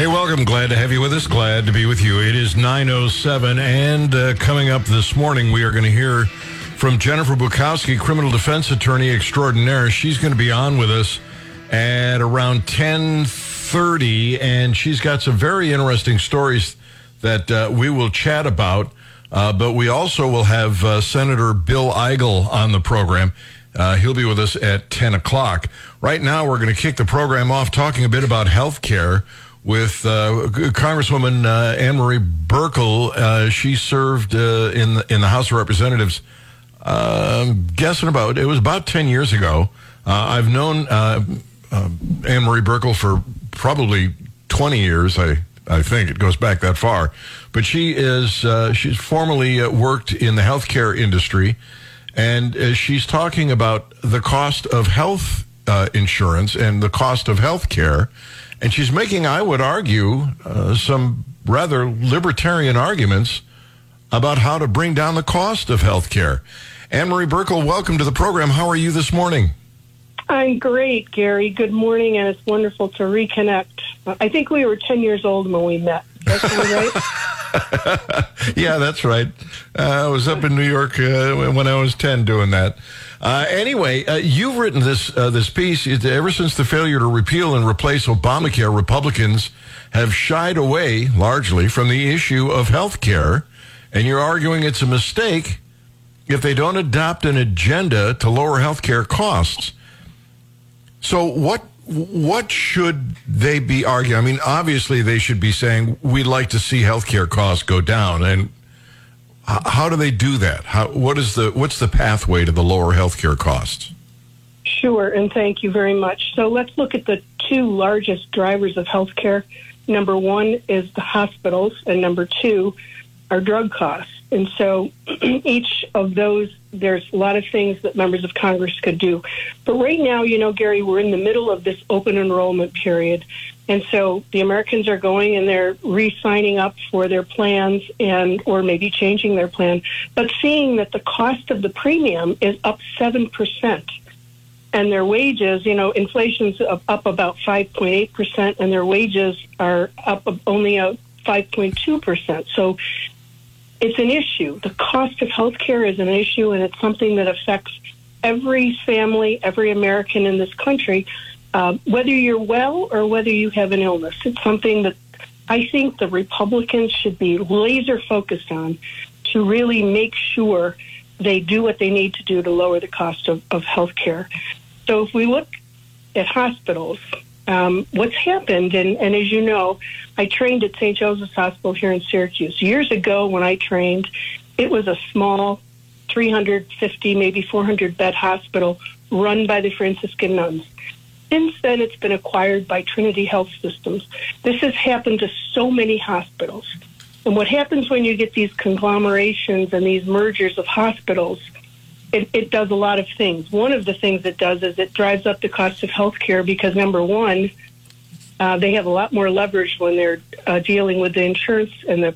Hey, welcome. Glad to have you with us. Glad to be with you. It is 9.07, and uh, coming up this morning, we are going to hear from Jennifer Bukowsky, criminal defense attorney extraordinaire. She's going to be on with us at around 10.30, and she's got some very interesting stories that uh, we will chat about. Uh, but we also will have uh, Senator Bill Eigel on the program. Uh, he'll be with us at 10 o'clock. Right now, we're going to kick the program off talking a bit about health care with uh, Congresswoman uh, Ann Marie Buerkle. Uh, she served uh, in the, in the House of Representatives. Um, guessing about it was about ten years ago. Uh, I've known uh, Ann Marie Buerkle for probably twenty years. I I think it goes back that far. But she is she's formerly worked in the healthcare industry, and she's talking about the cost of health insurance and the cost of health care and she's making, I would argue, uh, some rather libertarian arguments about how to bring down the cost of health care. Ann Marie Buerkle, welcome to the program. How are you this morning? I'm great, Gary. Good morning, and it's wonderful to reconnect. I think we were 10 years old when we met. That's right? yeah, that's right. Uh, I was up in New York uh, when I was 10 doing that. Uh, anyway, uh, you've written this uh, this piece. Ever since the failure to repeal and replace Obamacare, Republicans have shied away largely from the issue of health care, and you're arguing it's a mistake if they don't adopt an agenda to lower health care costs. So what what should they be arguing? I mean, obviously they should be saying we'd like to see health care costs go down, and how do they do that? How, what is the what's the pathway to the lower healthcare costs? Sure, and thank you very much. So let's look at the two largest drivers of healthcare. Number one is the hospitals, and number two are drug costs. And so each of those, there's a lot of things that members of Congress could do. But right now, you know, Gary, we're in the middle of this open enrollment period. And so the Americans are going and they're re-signing up for their plans and or maybe changing their plan, but seeing that the cost of the premium is up 7% and their wages, you know, inflation's up, about 5.8% and their wages are up only a 5.2%. So it's an issue. The cost of health care is an issue and it's something that affects every family, every American in this country uh, whether you're well or whether you have an illness. It's something that I think the Republicans should be laser focused on to really make sure they do what they need to do to lower the cost of, of health care. So if we look at hospitals, um, what's happened, and, and as you know, I trained at St. Joseph's Hospital here in Syracuse. Years ago, when I trained, it was a small 350, maybe 400 bed hospital run by the Franciscan nuns. Since then, it's been acquired by Trinity Health Systems. This has happened to so many hospitals. And what happens when you get these conglomerations and these mergers of hospitals, it, it does a lot of things. One of the things it does is it drives up the cost of health care because, number one, uh, they have a lot more leverage when they're uh, dealing with the insurance and the,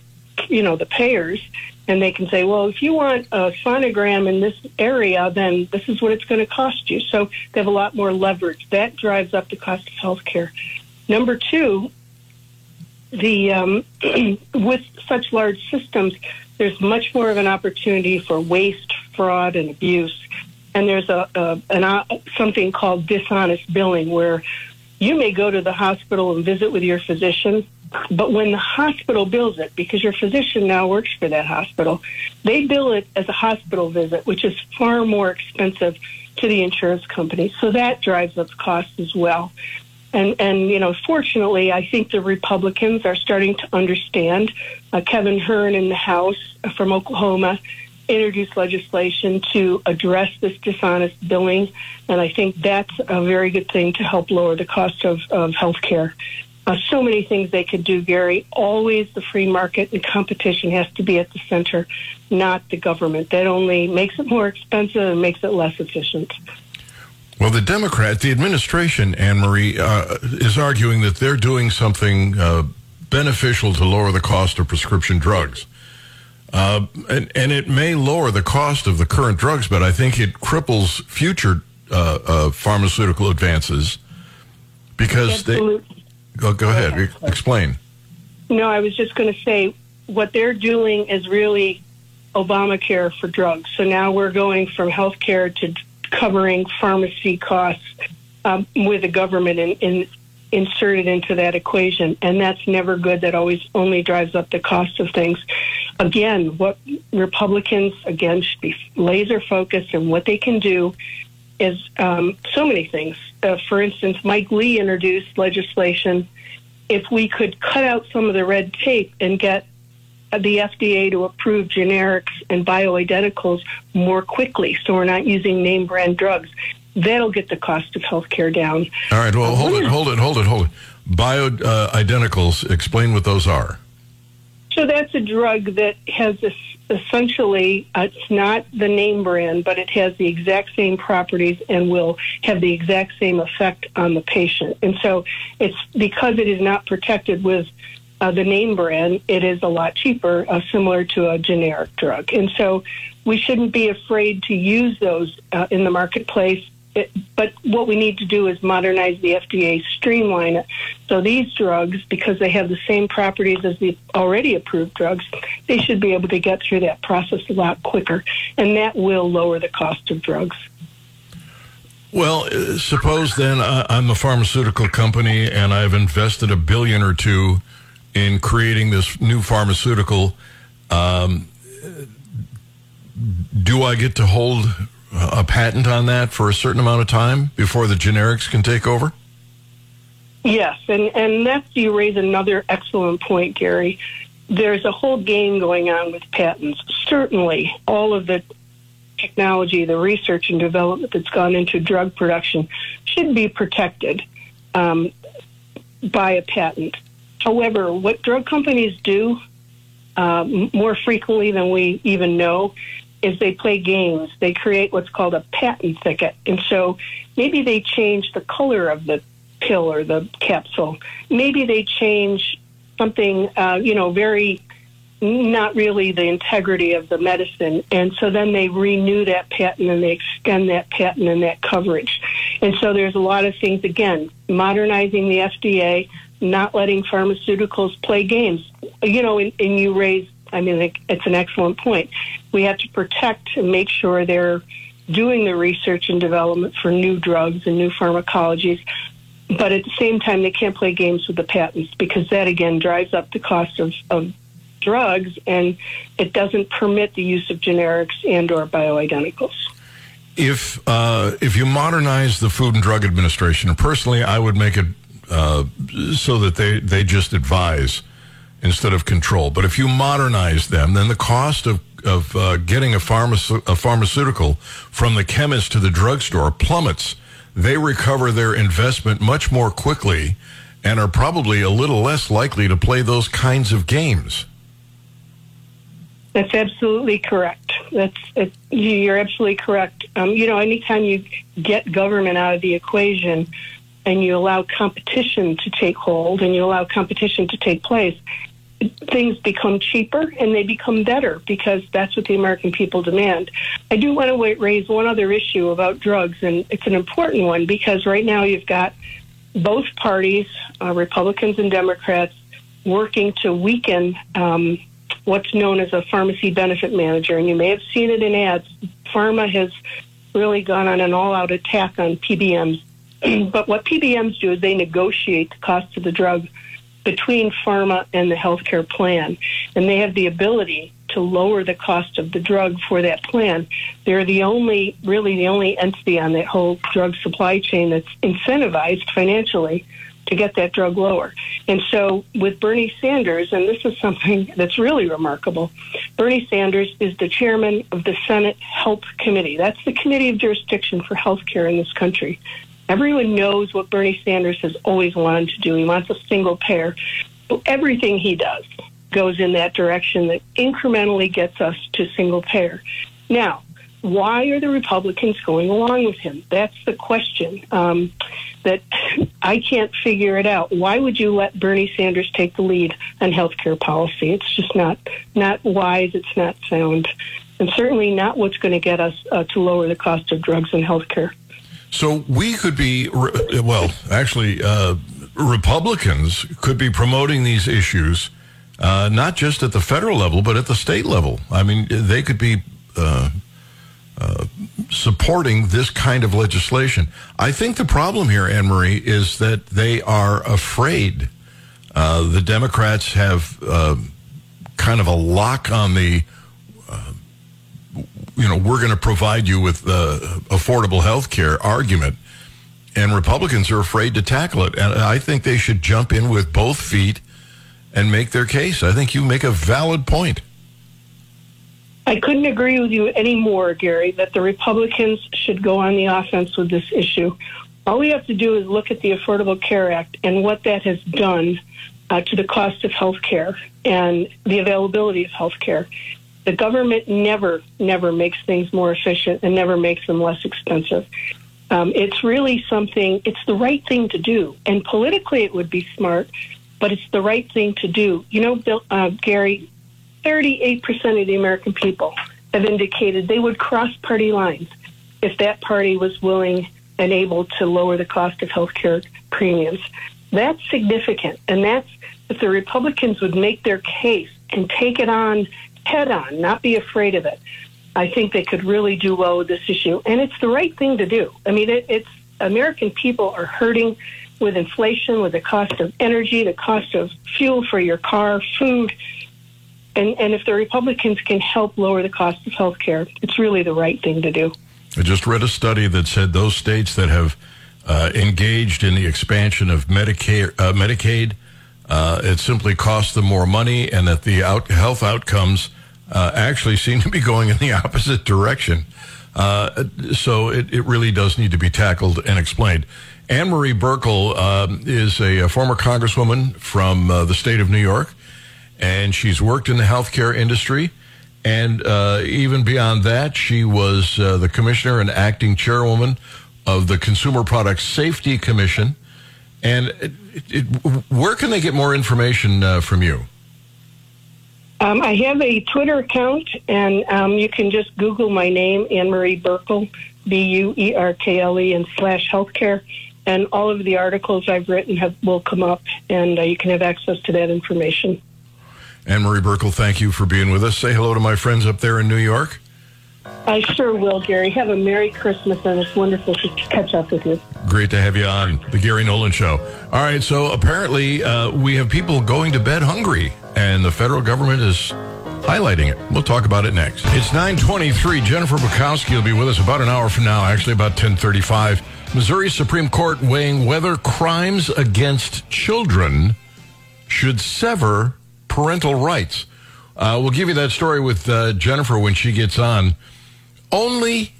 you know, the payers and they can say, well, if you want a sonogram in this area, then this is what it's going to cost you. So they have a lot more leverage. That drives up the cost of health care. Number two, the um, with such large systems, there's much more of an opportunity for waste, fraud, and abuse. And there's a, a an, uh, something called dishonest billing, where you may go to the hospital and visit with your physician, but when the hospital bills it, because your physician now works for that hospital, they bill it as a hospital visit, which is far more expensive to the insurance company. So that drives up costs as well. And, and you know, fortunately, I think the Republicans are starting to understand. Uh, Kevin Hern in the House from Oklahoma introduced legislation to address this dishonest billing, and I think that's a very good thing to help lower the cost of, of health care. Uh, so many things they could do, Gary. Always the free market and competition has to be at the center, not the government. That only makes it more expensive and makes it less efficient. Well, the Democrat, the administration, Ann Marie, uh, is arguing that they're doing something uh, beneficial to lower the cost of prescription drugs. Uh, and, and it may lower the cost of the current drugs, but I think it cripples future uh, uh, pharmaceutical advances because Absolutely. they Go, go ahead. Explain. No, I was just going to say what they're doing is really Obamacare for drugs. So now we're going from health care to covering pharmacy costs um, with the government in, in, inserted into that equation. And that's never good. That always only drives up the cost of things. Again, what Republicans, again, should be laser focused and what they can do is um, so many things. Uh, for instance, Mike Lee introduced legislation. If we could cut out some of the red tape and get the FDA to approve generics and bioidenticals more quickly, so we're not using name brand drugs, that'll get the cost of healthcare down. All right. Well, hold it, hold it, hold it, hold it. Bioidenticals. Explain what those are. So that's a drug that has this essentially uh, it's not the name brand, but it has the exact same properties and will have the exact same effect on the patient. And so it's because it is not protected with uh, the name brand, it is a lot cheaper, uh, similar to a generic drug. And so we shouldn't be afraid to use those uh, in the marketplace but what we need to do is modernize the FDA, streamline it. So these drugs, because they have the same properties as the already approved drugs, they should be able to get through that process a lot quicker, and that will lower the cost of drugs. Well, uh, suppose then uh, I'm a pharmaceutical company and I've invested a billion or two in creating this new pharmaceutical. Um, do I get to hold a patent on that for a certain amount of time before the generics can take over? Yes, and, and that's you raise another excellent point, Gary. There's a whole game going on with patents. Certainly, all of the technology, the research and development that's gone into drug production should be protected um, by a patent. However, what drug companies do uh, more frequently than we even know is they play games. They create what's called a patent thicket. And so maybe they change the color of the pill or the capsule. Maybe they change something, uh, you know, very not really the integrity of the medicine. And so then they renew that patent and they extend that patent and that coverage. And so there's a lot of things, again, modernizing the FDA, not letting pharmaceuticals play games. You know, and, and you raise I mean, it's an excellent point. We have to protect and make sure they're doing the research and development for new drugs and new pharmacologies. But at the same time, they can't play games with the patents because that again drives up the cost of, of drugs and it doesn't permit the use of generics and or bioidenticals. If uh, if you modernize the Food and Drug Administration, personally, I would make it uh, so that they, they just advise instead of control. But if you modernize them, then the cost of of uh, getting a, pharma- a pharmaceutical from the chemist to the drugstore plummets. They recover their investment much more quickly and are probably a little less likely to play those kinds of games. That's absolutely correct. That's it, you're absolutely correct. Um, you know, anytime you get government out of the equation and you allow competition to take hold and you allow competition to take place, things become cheaper and they become better because that's what the American people demand. I do want to raise one other issue about drugs, and it's an important one because right now you've got both parties, uh, Republicans and Democrats, working to weaken um, what's known as a pharmacy benefit manager. And you may have seen it in ads. Pharma has really gone on an all out attack on PBMs. but what PBMs do is they negotiate the cost of the drug between pharma and the healthcare plan. And they have the ability to lower the cost of the drug for that plan. They're the only, really the only entity on that whole drug supply chain that's incentivized financially to get that drug lower. And so with Bernie Sanders, and this is something that's really remarkable, Bernie Sanders is the chairman of the Senate Health Committee. That's the committee of jurisdiction for health care in this country. Everyone knows what Bernie Sanders has always wanted to do. He wants a single payer. So everything he does goes in that direction that incrementally gets us to single payer. Now, why are the Republicans going along with him? That's the question um, that I can't figure it out. Why would you let Bernie Sanders take the lead on health care policy? It's just not not wise. It's not sound, and certainly not what's going to get us uh, to lower the cost of drugs and health care. So we could be, well, actually, uh, Republicans could be promoting these issues, uh, not just at the federal level, but at the state level. I mean, they could be uh, uh, supporting this kind of legislation. I think the problem here, Ann Marie, is that they are afraid. Uh, the Democrats have uh, kind of a lock on the, you know, we're going to provide you with the affordable health care argument and Republicans are afraid to tackle it. And I think they should jump in with both feet and make their case. I think you make a valid point. I couldn't agree with you any more, Gary, that the Republicans should go on the offense with this issue. All we have to do is look at the Affordable Care Act and what that has done uh, to the cost of health care and the availability of health care. The government never, never makes things more efficient and never makes them less expensive. Um, it's really something, it's the right thing to do. And politically, it would be smart, but it's the right thing to do. You know, Bill, uh, Gary, 38% of the American people have indicated they would cross party lines if that party was willing and able to lower the cost of health care premiums. That's significant. And that's if the Republicans would make their case and take it on head on, not be afraid of it. I think they could really do well with this issue, and it's the right thing to do. I mean, it, it's American people are hurting with inflation, with the cost of energy, the cost of fuel for your car, food, and and if the Republicans can help lower the cost of health care, it's really the right thing to do. I just read a study that said those states that have uh, engaged in the expansion of Medicare, uh, Medicaid, uh, it simply costs them more money, and that the out- health outcomes uh, actually seem to be going in the opposite direction. Uh, so it, it really does need to be tackled and explained. Ann Marie Buerkle um, is a, a, former congresswoman from uh, the state of New York, and she's worked in the healthcare industry. And uh, even beyond that, she was uh, the commissioner and acting chairwoman of the Consumer Product Safety Commission. And it, it, where can they get more information uh, from you? Um, I have a Twitter account, and um, you can just Google my name, Ann Marie Buerkle, B U E R K L E, and slash healthcare, and all of the articles I've written have, will come up, and uh, you can have access to that information. Ann Marie Buerkle, thank you for being with us. Say hello to my friends up there in New York. I sure will, Gary. Have a Merry Christmas, and it's wonderful to catch up with you. Great to have you on the Gary Nolan Show. All right, so apparently uh, we have people going to bed hungry and the federal government is highlighting it. We'll talk about it next. It's 923. Jennifer Bukowsky will be with us about an hour from now, actually about 1035. Missouri Supreme Court weighing whether crimes against children should sever parental rights. Uh, we'll give you that story with uh, Jennifer when she gets on. Only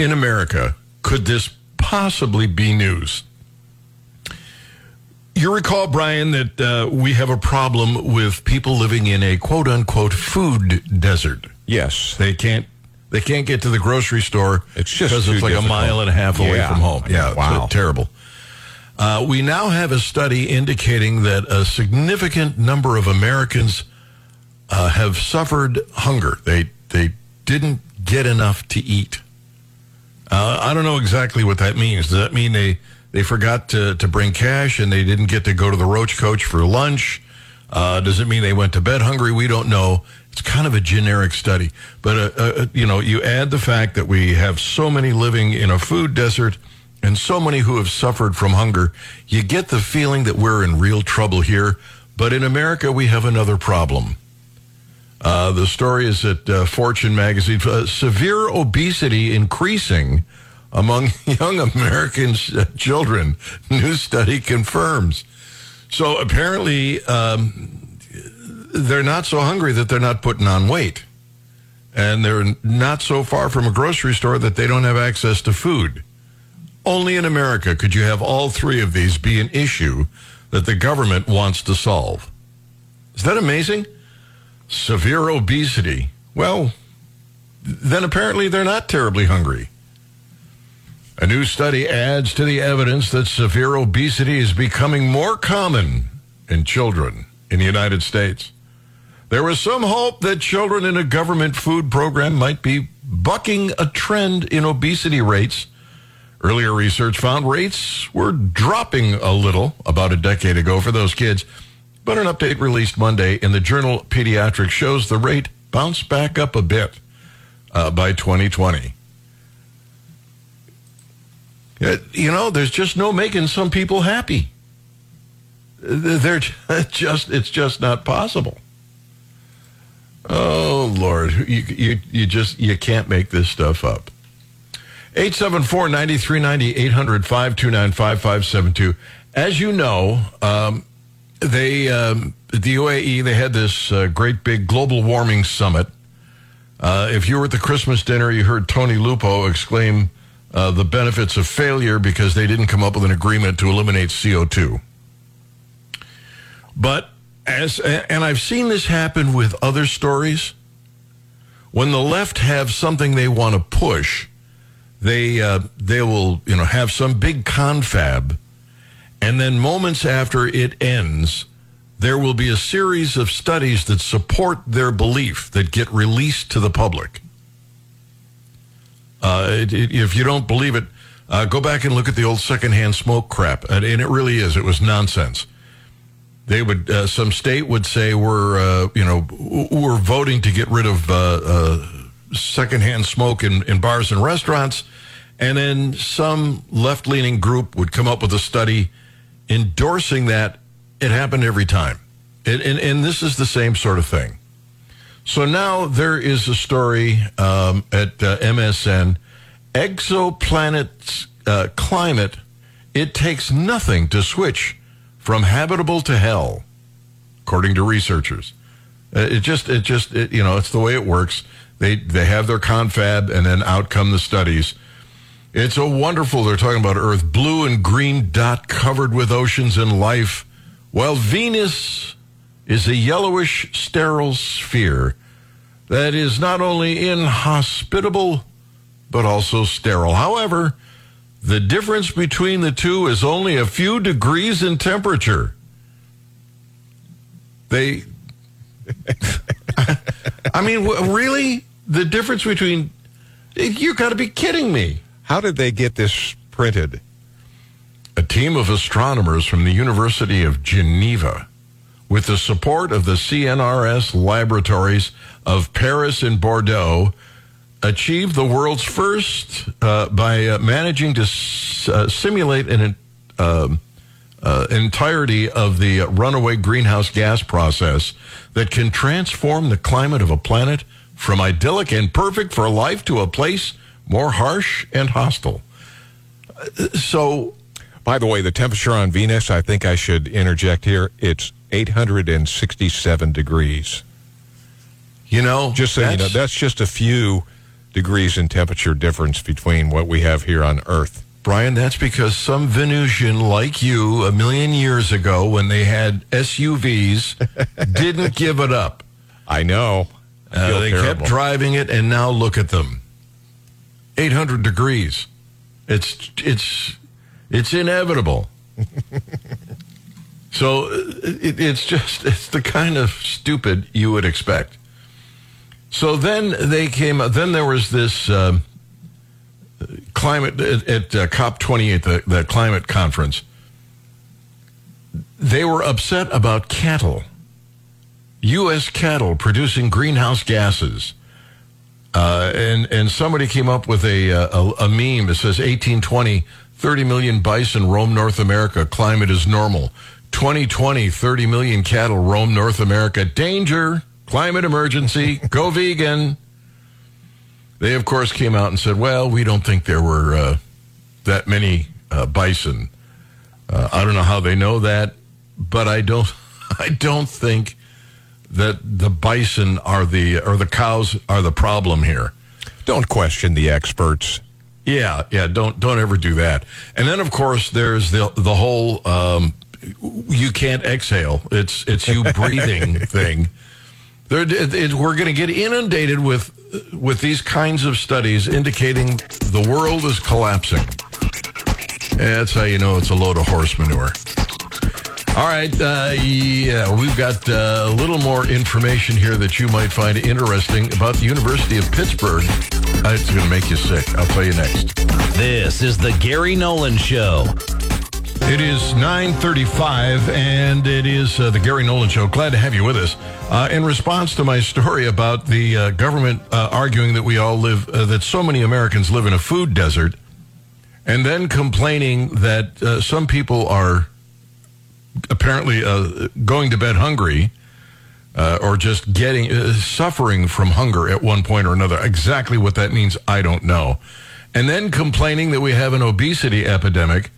in America could this possibly be news. You recall, Brian, that uh, we have a problem with people living in a quote unquote food desert. Yes. They can't they can't get to the grocery store it's just because it's like difficult. a mile and a half away yeah. from home. Yeah, wow. terrible. Uh, we now have a study indicating that a significant number of Americans uh, have suffered hunger. They they didn't get enough to eat. Uh, I don't know exactly what that means. Does that mean they they forgot to, to bring cash and they didn't get to go to the Roach Coach for lunch. Uh, does it mean they went to bed hungry? We don't know. It's kind of a generic study. But, uh, uh, you know, you add the fact that we have so many living in a food desert and so many who have suffered from hunger, you get the feeling that we're in real trouble here. But in America, we have another problem. Uh, the story is at uh, Fortune magazine. Uh, severe obesity increasing among young American uh, children. New study confirms. So apparently, um, they're not so hungry that they're not putting on weight. And they're not so far from a grocery store that they don't have access to food. Only in America could you have all three of these be an issue that the government wants to solve. Is that amazing? Severe obesity. Well, then apparently they're not terribly hungry. A new study adds to the evidence that severe obesity is becoming more common in children in the United States. There was some hope that children in a government food program might be bucking a trend in obesity rates Earlier research found rates were dropping a little about a decade ago for those kids, but an update released Monday in the journal Pediatrics shows the rate bounced back up a bit uh, by 2020. Uh, you know, there's just no making some people happy. They're just, it's just not possible. Oh Lord, you, you, you just, you can't make this stuff up. 874-9390, 800-529-5572. As you know, um, they, um, the UAE, they had this uh, great big global warming summit. Uh, if you were at the Christmas dinner, you heard Tony Lupo exclaim uh, the benefits of failure because they didn't come up with an agreement to eliminate CO2. But as, and I've seen this happen with other stories. When the left have something they want to push, they uh, they will you know have some big confab, and then moments after it ends, there will be a series of studies that support their belief that get released to the public. Uh, it, it, if you don't believe it, uh, go back and look at the old secondhand smoke crap, and, and it really is. It was nonsense. They would uh, some state would say we're uh, you know we're voting to get rid of uh, uh, secondhand smoke in, in bars and restaurants, and then some left leaning group would come up with a study endorsing that. It happened every time, it, and and this is the same sort of thing. So now there is a story um, at uh, MSN. Exoplanet's uh, climate, it takes nothing to switch from habitable to hell, according to researchers. Uh, it just, it just, it, you know, it's the way it works. They they have their confab, and then out come the studies. It's a wonderful. They're talking about Earth, blue and green dot covered with oceans and life, while Venus is a yellowish, sterile sphere that is not only inhospitable, but also sterile. However, the difference between the two is only a few degrees in temperature. They, I mean, really? The difference between, you've got to be kidding me. How did they get this printed? A team of astronomers from the University of Geneva with the support of the CNRS laboratories of Paris and Bordeaux, achieved the world's first uh, by uh, managing to s- uh, simulate an um, uh, entirety of the runaway greenhouse gas process that can transform the climate of a planet from idyllic and perfect for life to a place more harsh and hostile. So, by the way, the temperature on Venus, I think I should interject here, it's 867 degrees. You know, just so you know, that's just a few degrees in temperature difference between what we have here on Earth. Brian, that's because some Venusian like you a million years ago when they had SUVs didn't give it up. I know. I uh, they terrible. kept driving it, and now look at them. 800 degrees. It's it's it's inevitable. So it, it's just, it's the kind of stupid you would expect. So then they came, then there was this um, climate at, at uh, COP28, the, the climate conference. They were upset about cattle, U.S. cattle producing greenhouse gases. Uh, and, and somebody came up with a, uh, a, a meme that says 1820, 30 million bison roam North America, climate is normal. 2020, 30 million cattle roam North America. Danger, climate emergency, go vegan. They, of course, came out and said, well, we don't think there were uh, that many uh, bison. Uh, I don't know how they know that, but I don't, I don't think that the bison are the, or the cows are the problem here. Don't question the experts. Yeah, yeah, don't don't ever do that. And then, of course, there's the the whole um, you can't exhale. It's it's you breathing thing. It, it, we're going to get inundated with with these kinds of studies indicating the world is collapsing. That's how you know it's a load of horse manure. All right, uh, yeah, we've got uh, a little more information here that you might find interesting about the University of Pittsburgh. Uh, it's going to make you sick. I'll tell you next. This is the Gary Nolan Show. It is 9:35, and it is uh, the Gary Nolan Show. Glad to have you with us. Uh, in response to my story about the uh, government uh, arguing that we all live, uh, that so many Americans live in a food desert, and then complaining that uh, some people are apparently going to bed hungry. or just getting suffering from hunger at one point or another. Exactly what that means, I don't know. And then complaining that we have an obesity epidemic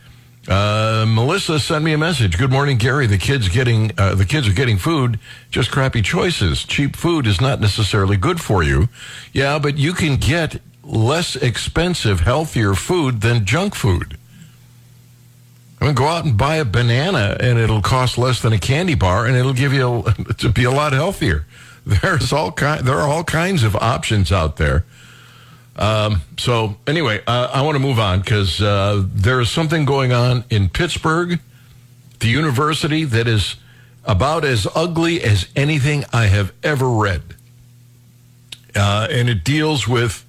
uh, Melissa sent me a message. Good morning, Gary. The kids getting uh, the kids are getting food, just crappy choices. Cheap food is not necessarily good for you. Yeah, but you can get less expensive, healthier food than junk food. I mean, go out and buy a banana, and it'll cost less than a candy bar, and it'll give you a, to be a lot healthier. There's all kind. There are all kinds of options out there. Um, so anyway, uh, I want to move on because uh, there is something going on in Pittsburgh, the university that is about as ugly as anything I have ever read, uh, and it deals with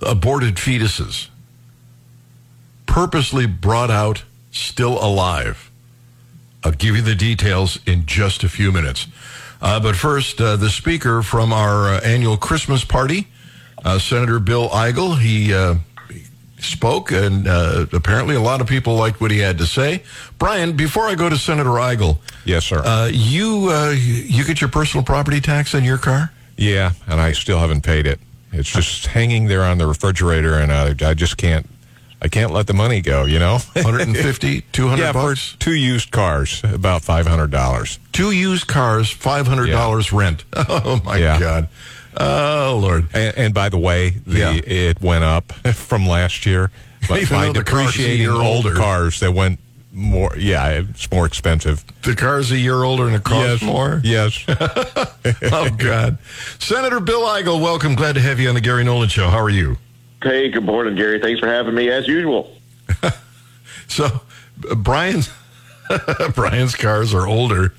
aborted fetuses, purposely brought out still alive. I'll give you the details in just a few minutes. Uh, but first, uh, the speaker from our uh, annual Christmas party uh, Senator Bill Eigel. He, uh, spoke, and uh, apparently a lot of people liked what he had to say. Brian, before I go to Senator Eigel, yes, sir. Uh, you uh, you get your personal property tax on your car? Yeah, and I still haven't paid it. It's just hanging there on the refrigerator, and I, I just can't. I can't let the money go, you know? 150, 200 yeah, bucks? two used cars, about $500. Two used cars, $500 yeah. rent. Oh, my yeah. God. Oh Lord! And, and by the way, the, yeah. it went up from last year. But Even by depreciating old older. cars that went more, yeah, it's more expensive. The car's a year older and it costs yes. more. Yes. oh God, Senator Bill Eigel, welcome. Glad to have you on the Gary Nolan Show. How are you? Hey, good morning, Gary. Thanks for having me as usual. so, Brian's Brian's cars are older,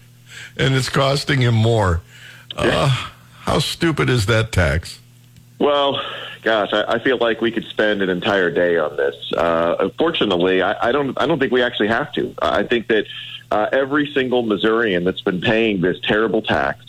and it's costing him more. Uh, how stupid is that tax? Well, gosh, I, I, feel like we could spend an entire day on this. Uh, unfortunately, I, I, don't. I don't think we actually have to. I think that uh, every single Missourian that's been paying this terrible tax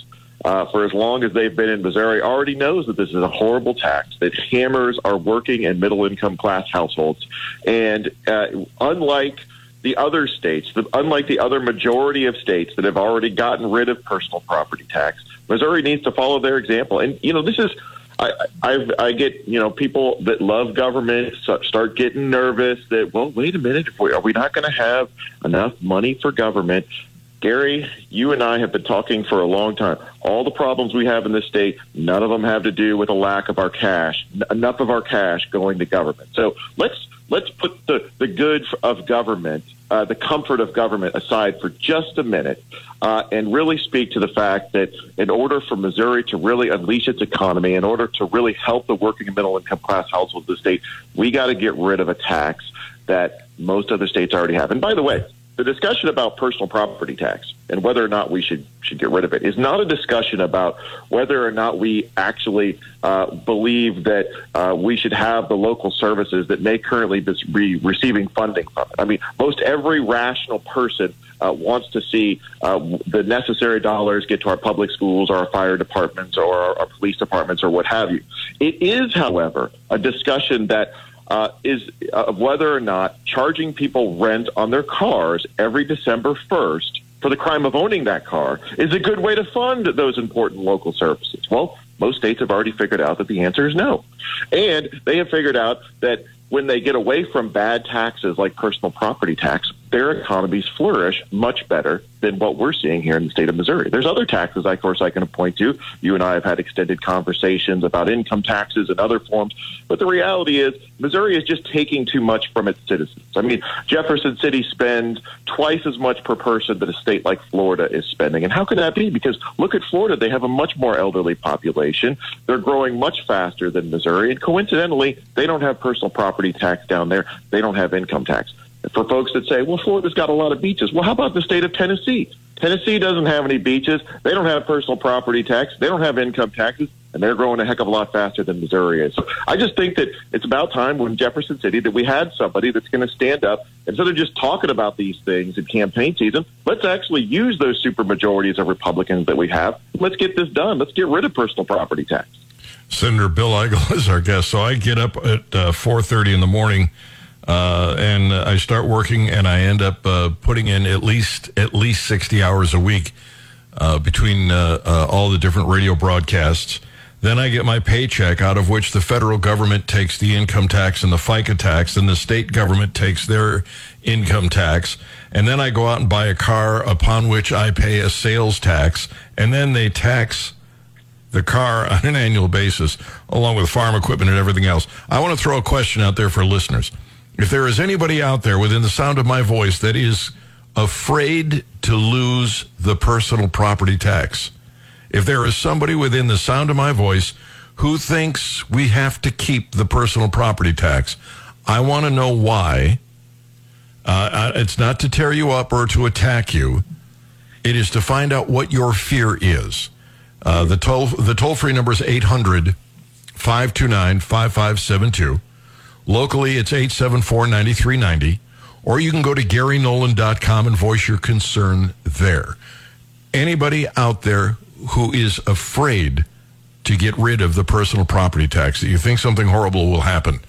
uh, for as long as they've been in Missouri already knows that this is a horrible tax that hammers our working and middle income class households. And uh, unlike the other states, the, unlike the other majority of states that have already gotten rid of personal property tax, Missouri needs to follow their example. And you know, this is I, I, I get you know people that love government start getting nervous that well, wait a minute, are we not going to have enough money for government? Gary, you and I have been talking for a long time. All the problems we have in this state, none of them have to do with a lack of our cash, enough of our cash going to government. So let's let's put the, the good of government, uh, the comfort of government aside for just a minute uh, and really speak to the fact that in order for Missouri to really unleash its economy, in order to really help the working and middle income class households of the state, we got to get rid of a tax that most other states already have. And by the way, the discussion about personal property tax and whether or not we should should get rid of it is not a discussion about whether or not we actually uh, believe that uh, we should have the local services that may currently be receiving funding from it. I mean, most every rational person uh, wants to see uh, the necessary dollars get to our public schools or our fire departments or our, our police departments or what have you. It is, however, a discussion that uh, is uh, of whether or not charging people rent on their cars every December 1st for the crime of owning that car is a good way to fund those important local services. Well, most states have already figured out that the answer is no. And they have figured out that when they get away from bad taxes like personal property tax, their economies flourish much better than what we're seeing here in the state of Missouri. There's other taxes, of course, I can point to. You and I have had extended conversations about income taxes and other forms. But the reality is, Missouri is just taking too much from its citizens. I mean, Jefferson City spends twice as much per person that a state like Florida is spending. And how can that be? Because look at Florida. They have a much more elderly population. They're growing much faster than Missouri. And coincidentally, they don't have personal property tax down there. They don't have income tax for folks that say, well, Florida's got a lot of beaches. Well, how about the state of Tennessee? Tennessee doesn't have any beaches. They don't have personal property tax. They don't have income taxes. and they're growing a heck of a lot faster than Missouri is. So I just think that it's about time when Jefferson City that we had somebody that's going to stand up instead of just talking about these things in campaign season. Let's actually use those super majorities of Republicans that we have. Let's get this done. Let's get rid of personal property tax. Senator Bill Eigel is our guest. So I get up at uh, 4:30 in the morning, uh, and I start working, and I end up uh, putting in at least at least 60 hours a week uh, between uh, all the different radio broadcasts. Then I get my paycheck, out of which the federal government takes the income tax and the FICA tax, and the state government takes their income tax. And then I go out and buy a car, upon which I pay a sales tax, and then they tax the car on an annual basis, along with farm equipment and everything else. I want to throw a question out there for listeners. If there is anybody out there within the sound of my voice that is afraid to lose the personal property tax, if there is somebody within the sound of my voice who thinks we have to keep the personal property tax, I want to know why. Uh, it's not to tear you up or to attack you. It is to find out what your fear is. Uh, the toll the toll free number is 800 529 5572. Locally, it's 874 9390. Or you can go to GaryNolan.com and voice your concern there. Anybody out there who is afraid to get rid of the personal property tax, that you think something horrible will happen,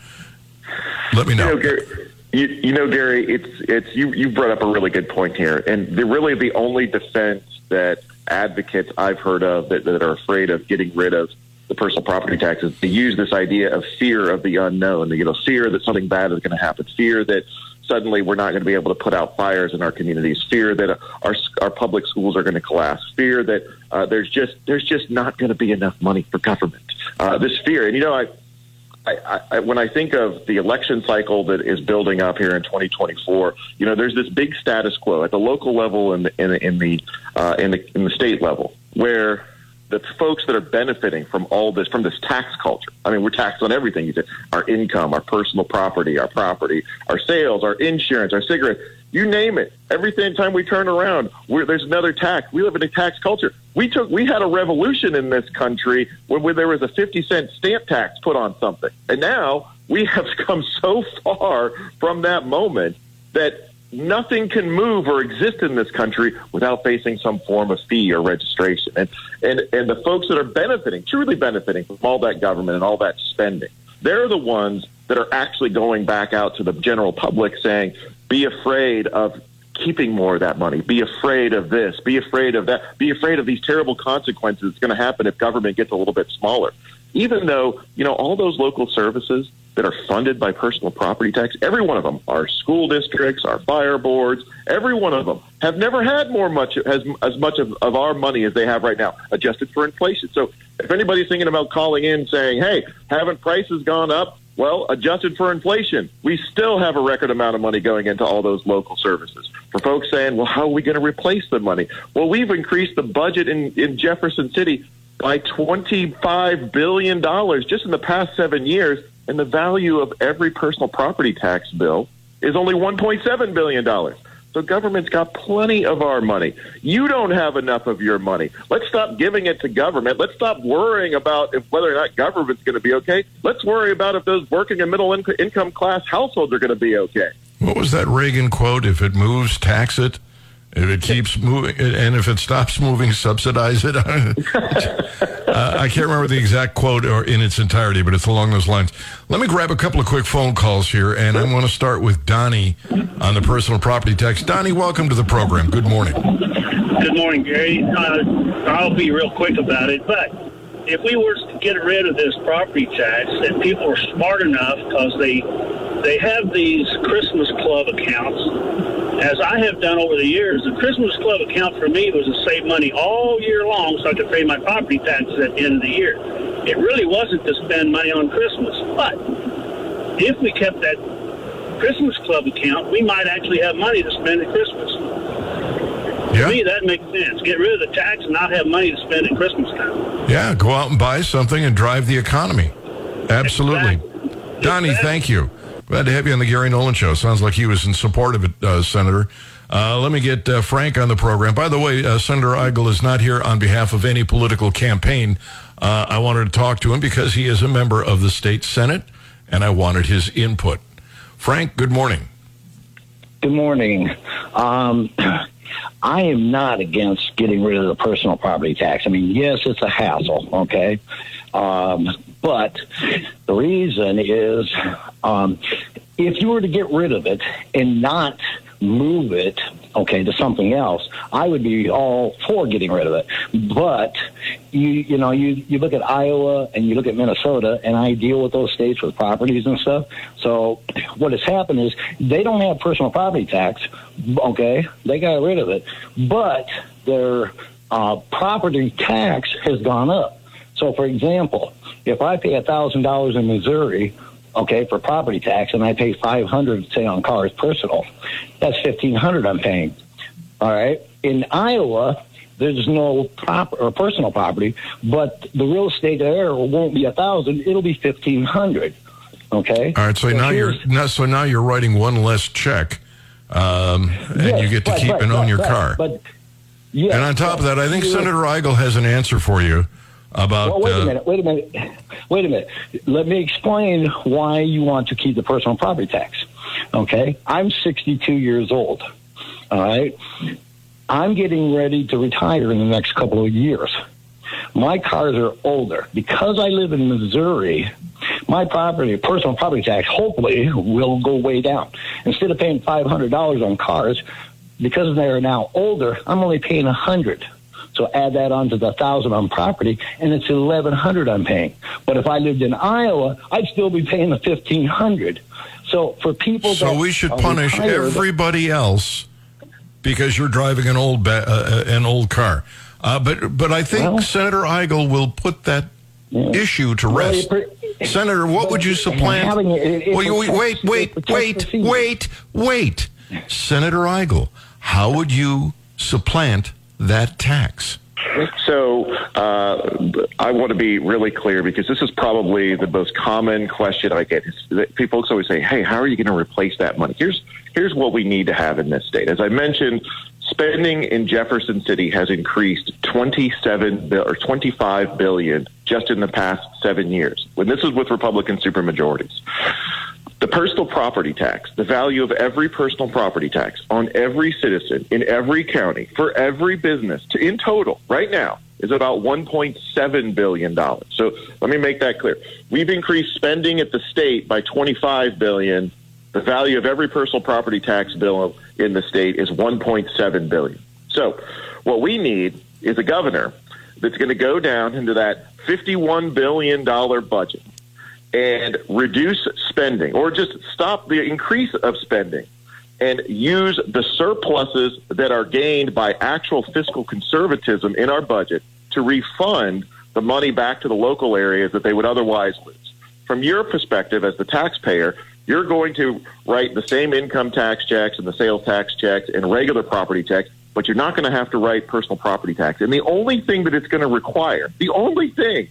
let me know. You know, Gary, you, you know, Gary it's it's you you brought up a really good point here, and the, really the only defense that advocates I've heard of that, that are afraid of getting rid of the personal property taxes they use this idea of fear of the unknown. You know fear that something bad is going to happen fear that suddenly we're not going to be able to put out fires in our communities fear that our our public schools are going to collapse fear that uh, there's just there's just not going to be enough money for government. Uh, this fear and you know I I, I, when I think of the election cycle that is building up here in 2024, you know, there's this big status quo at the local level and in, in, in, the uh, in the in the state level where the folks that are benefiting from all this from this tax culture. I mean, we're taxed on everything. You said our income, our personal property, our property, our sales, our insurance, our cigarettes you name it. Every time we turn around, there's another tax. We live in a tax culture. We took, we had a revolution in this country when, when there was a 50 cent stamp tax put on something. And now we have come so far from that moment that nothing can move or exist in this country without facing some form of fee or registration. And, and, and the folks that are benefiting, truly benefiting from all that government and all that spending, they're the ones that are actually going back out to the general public saying, be afraid of keeping more of that money. Be afraid of this. Be afraid of that. Be afraid of these terrible consequences that's going to happen if government gets a little bit smaller. Even though, you know, all those local services that are funded by personal property tax, every one of them, our school districts, our fire boards, every one of them have never had more much as, as much of, of our money as they have right now, adjusted for inflation. So if anybody's thinking about calling in saying, hey, haven't prices gone up? Well, adjusted for inflation, we still have a record amount of money going into all those local services. For folks saying, well, how are we going to replace the money? Well, we've increased the budget in, in Jefferson City by $25 billion just in the past seven years. And the value of every personal property tax bill is only $1.7 billion. So government's got plenty of our money. You don't have enough of your money. Let's stop giving it to government. Let's stop worrying about if whether or not government's going to be okay. Let's worry about if those working and middle income class households are going to be okay. What was that Reagan quote? If it moves, tax it. If it keeps moving, and if it stops moving, subsidize it. uh, I can't remember the exact quote or in its entirety, but it's along those lines. Let me grab a couple of quick phone calls here, and I want to start with Donnie on the personal property tax. Donnie, welcome to the program. Good morning. Good morning, Gary. Uh, I'll be real quick about it, but if we were to get rid of this property tax, and people are smart enough because they they have these Christmas club accounts as I have done over the years, the Christmas Club account for me was to save money all year long so I could pay my property taxes at the end of the year. It really wasn't to spend money on Christmas. But if we kept that Christmas Club account, we might actually have money to spend at Christmas. Yeah. To me, that makes sense. Get rid of the tax and not have money to spend at Christmas time. Yeah, go out and buy something and drive the economy. Absolutely. Exactly. Donnie, exactly. thank you. Glad to have you on the Gary Nolan Show. Sounds like he was in support of it, uh, Senator. Uh, let me get uh, Frank on the program. By the way, uh, Senator Eigel is not here on behalf of any political campaign. Uh, I wanted to talk to him because he is a member of the state Senate, and I wanted his input. Frank, good morning. Good morning. Um, I am not against getting rid of the personal property tax. I mean, yes, it's a hassle, okay? Um, but the reason is um, if you were to get rid of it and not move it, okay, to something else, I would be all for getting rid of it. But you, you know, you you look at Iowa and you look at Minnesota, and I deal with those states with properties and stuff. So what has happened is they don't have personal property tax. Okay, they got rid of it, but their uh, property tax has gone up. So, for example, if I pay thousand dollars in Missouri okay, for property tax, and I pay five hundred, say, on cars personal. That's fifteen hundred I'm paying. All right. In Iowa, there's no prop or personal property, but the real estate there won't be a thousand; it'll be fifteen hundred. Okay. All right. So, now you're now, so now you're writing one less check, um, and Yes, you get to right, keep right, and own right, your car. But yeah, and on top of that, I think Senator Eigel has an answer for you about. Well, wait uh, a minute. Wait a minute. Wait a minute. Let me explain why you want to keep the personal property tax. Okay, I'm 62 years old. All right, I'm getting ready to retire in the next couple of years. My cars are older because I live in Missouri. My property, personal property tax, hopefully will go way down. Instead of paying five hundred dollars on cars, because they're now older, I'm only paying a hundred. So add that on to the thousand on property, and it's eleven hundred I'm paying. But if I lived in Iowa, I'd still be paying the fifteen hundred. So for people, so we should punish retired- everybody else because you're driving an old ba- uh, uh, an old car. Uh, but but I think Well- Senator Eigel will put that Yeah. issue to rest. pre- Senator, what would you supplant? having it- it- it Well, you- wait, wait, it wait, wait, wait. Senator Eigel, how would you supplant that tax? So uh, I want to be really clear because this is probably the most common question I get. People always say, "Hey, how are you going to replace that money?" Here's here's what we need to have in this state. As I mentioned, spending in Jefferson City has increased 27 or 25 billion just in the past seven years. When this is with Republican supermajorities. The personal property tax, the value of every personal property tax on every citizen in every county for every business to, in total right now is about $1.7 billion. So let me make that clear. We've increased spending at the state by 25 billion. The value of every personal property tax bill in the state is 1.7 billion. So what we need is a governor that's going to go down into that $51 billion budget and reduce spending or just stop the increase of spending and use the surpluses that are gained by actual fiscal conservatism in our budget to refund the money back to the local areas that they would otherwise lose. From your perspective as the taxpayer, you're going to write the same income tax checks and the sales tax checks and regular property checks, but you're not going to have to write personal property tax. And the only thing that it's going to require, the only thing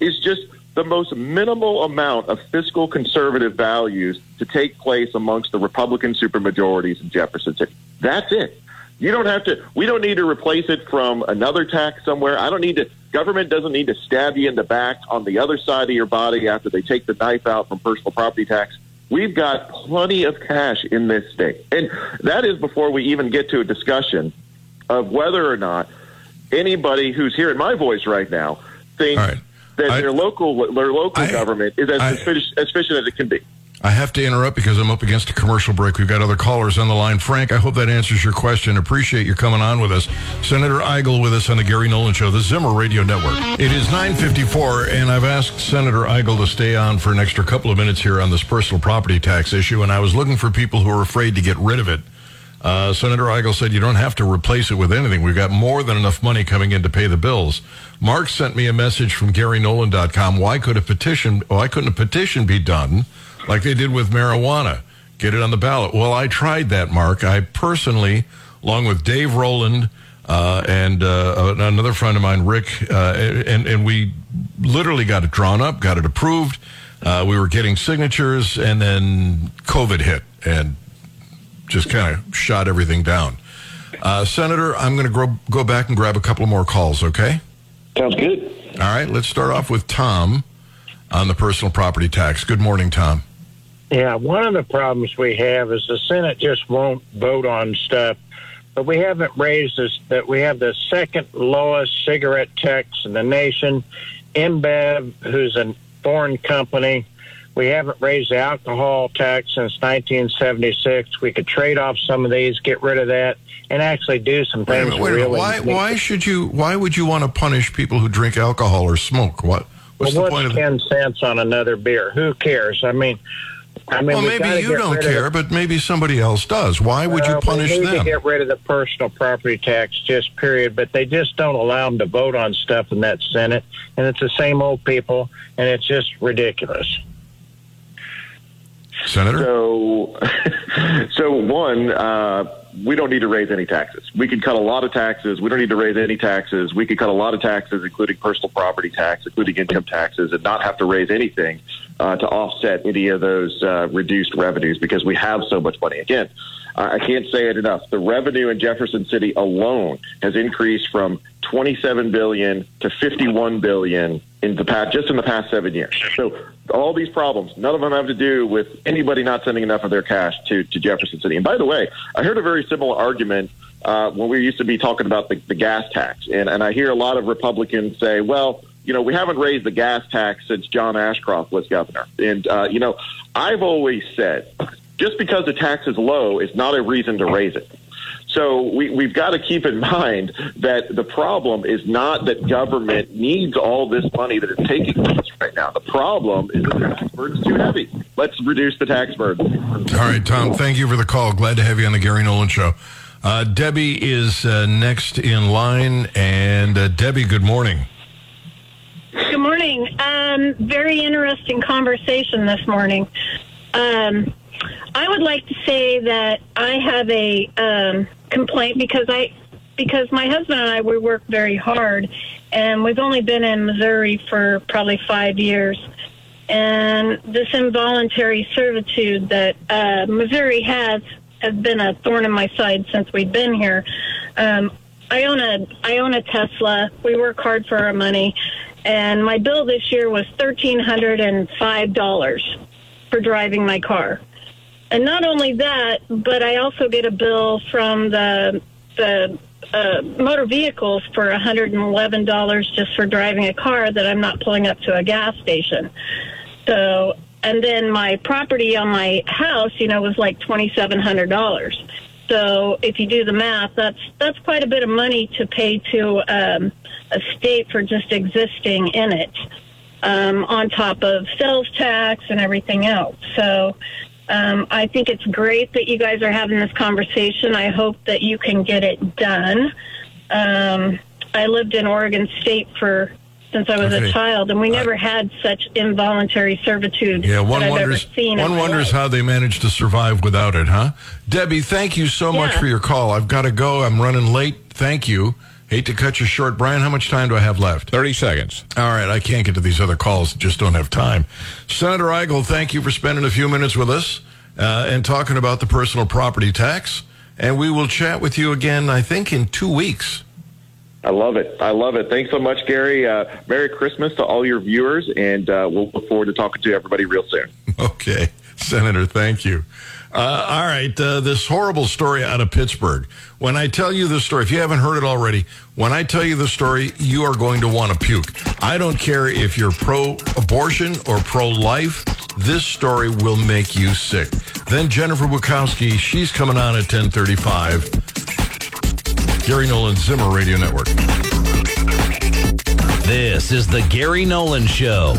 is just the most minimal amount of fiscal conservative values to take place amongst the Republican supermajorities in Jefferson City. That's it. You don't have to, we don't need to replace it from another tax somewhere. I don't need to, government doesn't need to stab you in the back on the other side of your body after they take the knife out from personal property tax. We've got plenty of cash in this state. And that is before we even get to a discussion of whether or not anybody who's hearing my voice right now thinks. That I- their local their local I- government is as I- efficient, as efficient as it can be. I have to interrupt because I'm up against a commercial break. We've got other callers on the line. Frank, I hope that answers your question. Appreciate you coming on with us. Senator Eigel with us on the Gary Nolan Show, the Zimmer Radio Network. It is 954, and I've asked Senator Eigel to stay on for an extra couple of minutes here on this personal property tax issue, and I was looking for people who are afraid to get rid of it. Uh, Senator Eigel said you don't have to replace it with anything. We've got more than enough money coming in to pay the bills. Mark sent me a message from GaryNolan.com. Why could a petition? Why couldn't a petition be done like they did with marijuana? Get it on the ballot. Well, I tried that, Mark. I personally, along with Dave Rowland uh, and uh, another friend of mine, Rick, uh, and and we literally got it drawn up, got it approved. Uh, we were getting signatures, and then COVID hit, and just kind of shot everything down. Uh, Senator, I'm going to go, go back and grab a couple more calls, okay? Sounds good. All right, let's start off with Tom on the personal property tax. Good morning, Tom. Yeah, one of the problems we have is the Senate just won't vote on stuff, but we haven't raised this. That we have the second lowest cigarette tax in the nation. InBev, who's a foreign company, we haven't raised the alcohol tax since 1976. We could trade off some of these, get rid of that, and actually do some things minute, wait a minute. really. Why, why should you? Why would you want to punish people who drink alcohol or smoke? What? What's well, the point what's of? ten cents on another beer? Who cares? I mean, I mean, well, we maybe you don't care, the- but maybe somebody else does. Why would you Uh, punish we need them? to get rid of the personal property tax, just period. But they just don't allow them to vote on stuff in that Senate, and it's the same old people, and it's just ridiculous. Senator. So, so one, uh, we don't need to raise any taxes. We could cut a lot of taxes. We don't need to raise any taxes. We could cut a lot of taxes, including personal property tax, including income taxes, and not have to raise anything uh, to offset any of those uh, reduced revenues because we have so much money. Again, I can't say it enough. The revenue in Jefferson City alone has increased from 27 billion to 51 billion in the past, just in the past seven years. So all these problems, none of them have to do with anybody not sending enough of their cash to, to Jefferson City. And by the way, I heard a very similar argument uh, when we used to be talking about the, the gas tax. And, and I hear a lot of Republicans say, well, you know, we haven't raised the gas tax since John Ashcroft was governor. And, uh, you know, I've always said just because the tax is low is not a reason to raise it. So we, we've got to keep in mind that the problem is not that government needs all this money that it's taking from us right now. The problem is that the tax burden's too heavy. Let's reduce the tax burden. All right, Tom. Thank you for the call. Glad to have you on the Gary Nolan Show. Uh, Debbie is uh, next in line, and uh, Debbie, good morning. Good morning. Um, very interesting conversation this morning. Um, I would like to say that I have a um, complaint because I because my husband and I we work very hard, and we've only been in Missouri for probably five years. And this involuntary servitude that uh, Missouri has has been a thorn in my side since we've been here. Um, I own a I own a Tesla. We work hard for our money, and my bill this year was thirteen hundred and five dollars for driving my car. And not only that, but I also get a bill from the the uh, motor vehicles for $111 just for driving a car that I'm not pulling up to a gas station. So, and then my property on my house, you know, was like $2,700. So if you do the math, that's that's quite a bit of money to pay to um, a state for just existing in it, um, on top of sales tax and everything else. So um, I think it's great that you guys are having this conversation. I hope that you can get it done. Um, I lived in Oregon State for since I was Okay. a child, and we never had such involuntary servitude Yeah, one that I've wonders. One wonders life. how they managed to survive without it, huh? Debbie, thank you so much for your call. I've got to go. I'm running late. Thank you. Hate to cut you short, Brian. How much time do I have left? 30 seconds. All right, I can't get to these other calls. Just don't have time. Senator Eigel, thank you for spending a few minutes with us uh, and talking about the personal property tax. And we will chat with you again, I think, in two weeks. I love it. I love it. Thanks so much, Gary. Uh, Merry Christmas to all your viewers, and uh, we'll look forward to talking to everybody real soon. Okay, Senator, thank you. Uh, all right, uh, this horrible story out of Pittsburgh. When I tell you this story, if you haven't heard it already, when I tell you the story, you are going to want to puke. I don't care if you're pro abortion or pro life, this story will make you sick. Then Jennifer Bukowsky, she's coming on at 1035. Gary Nolan Zimmer Radio Network. This is the Gary Nolan Show.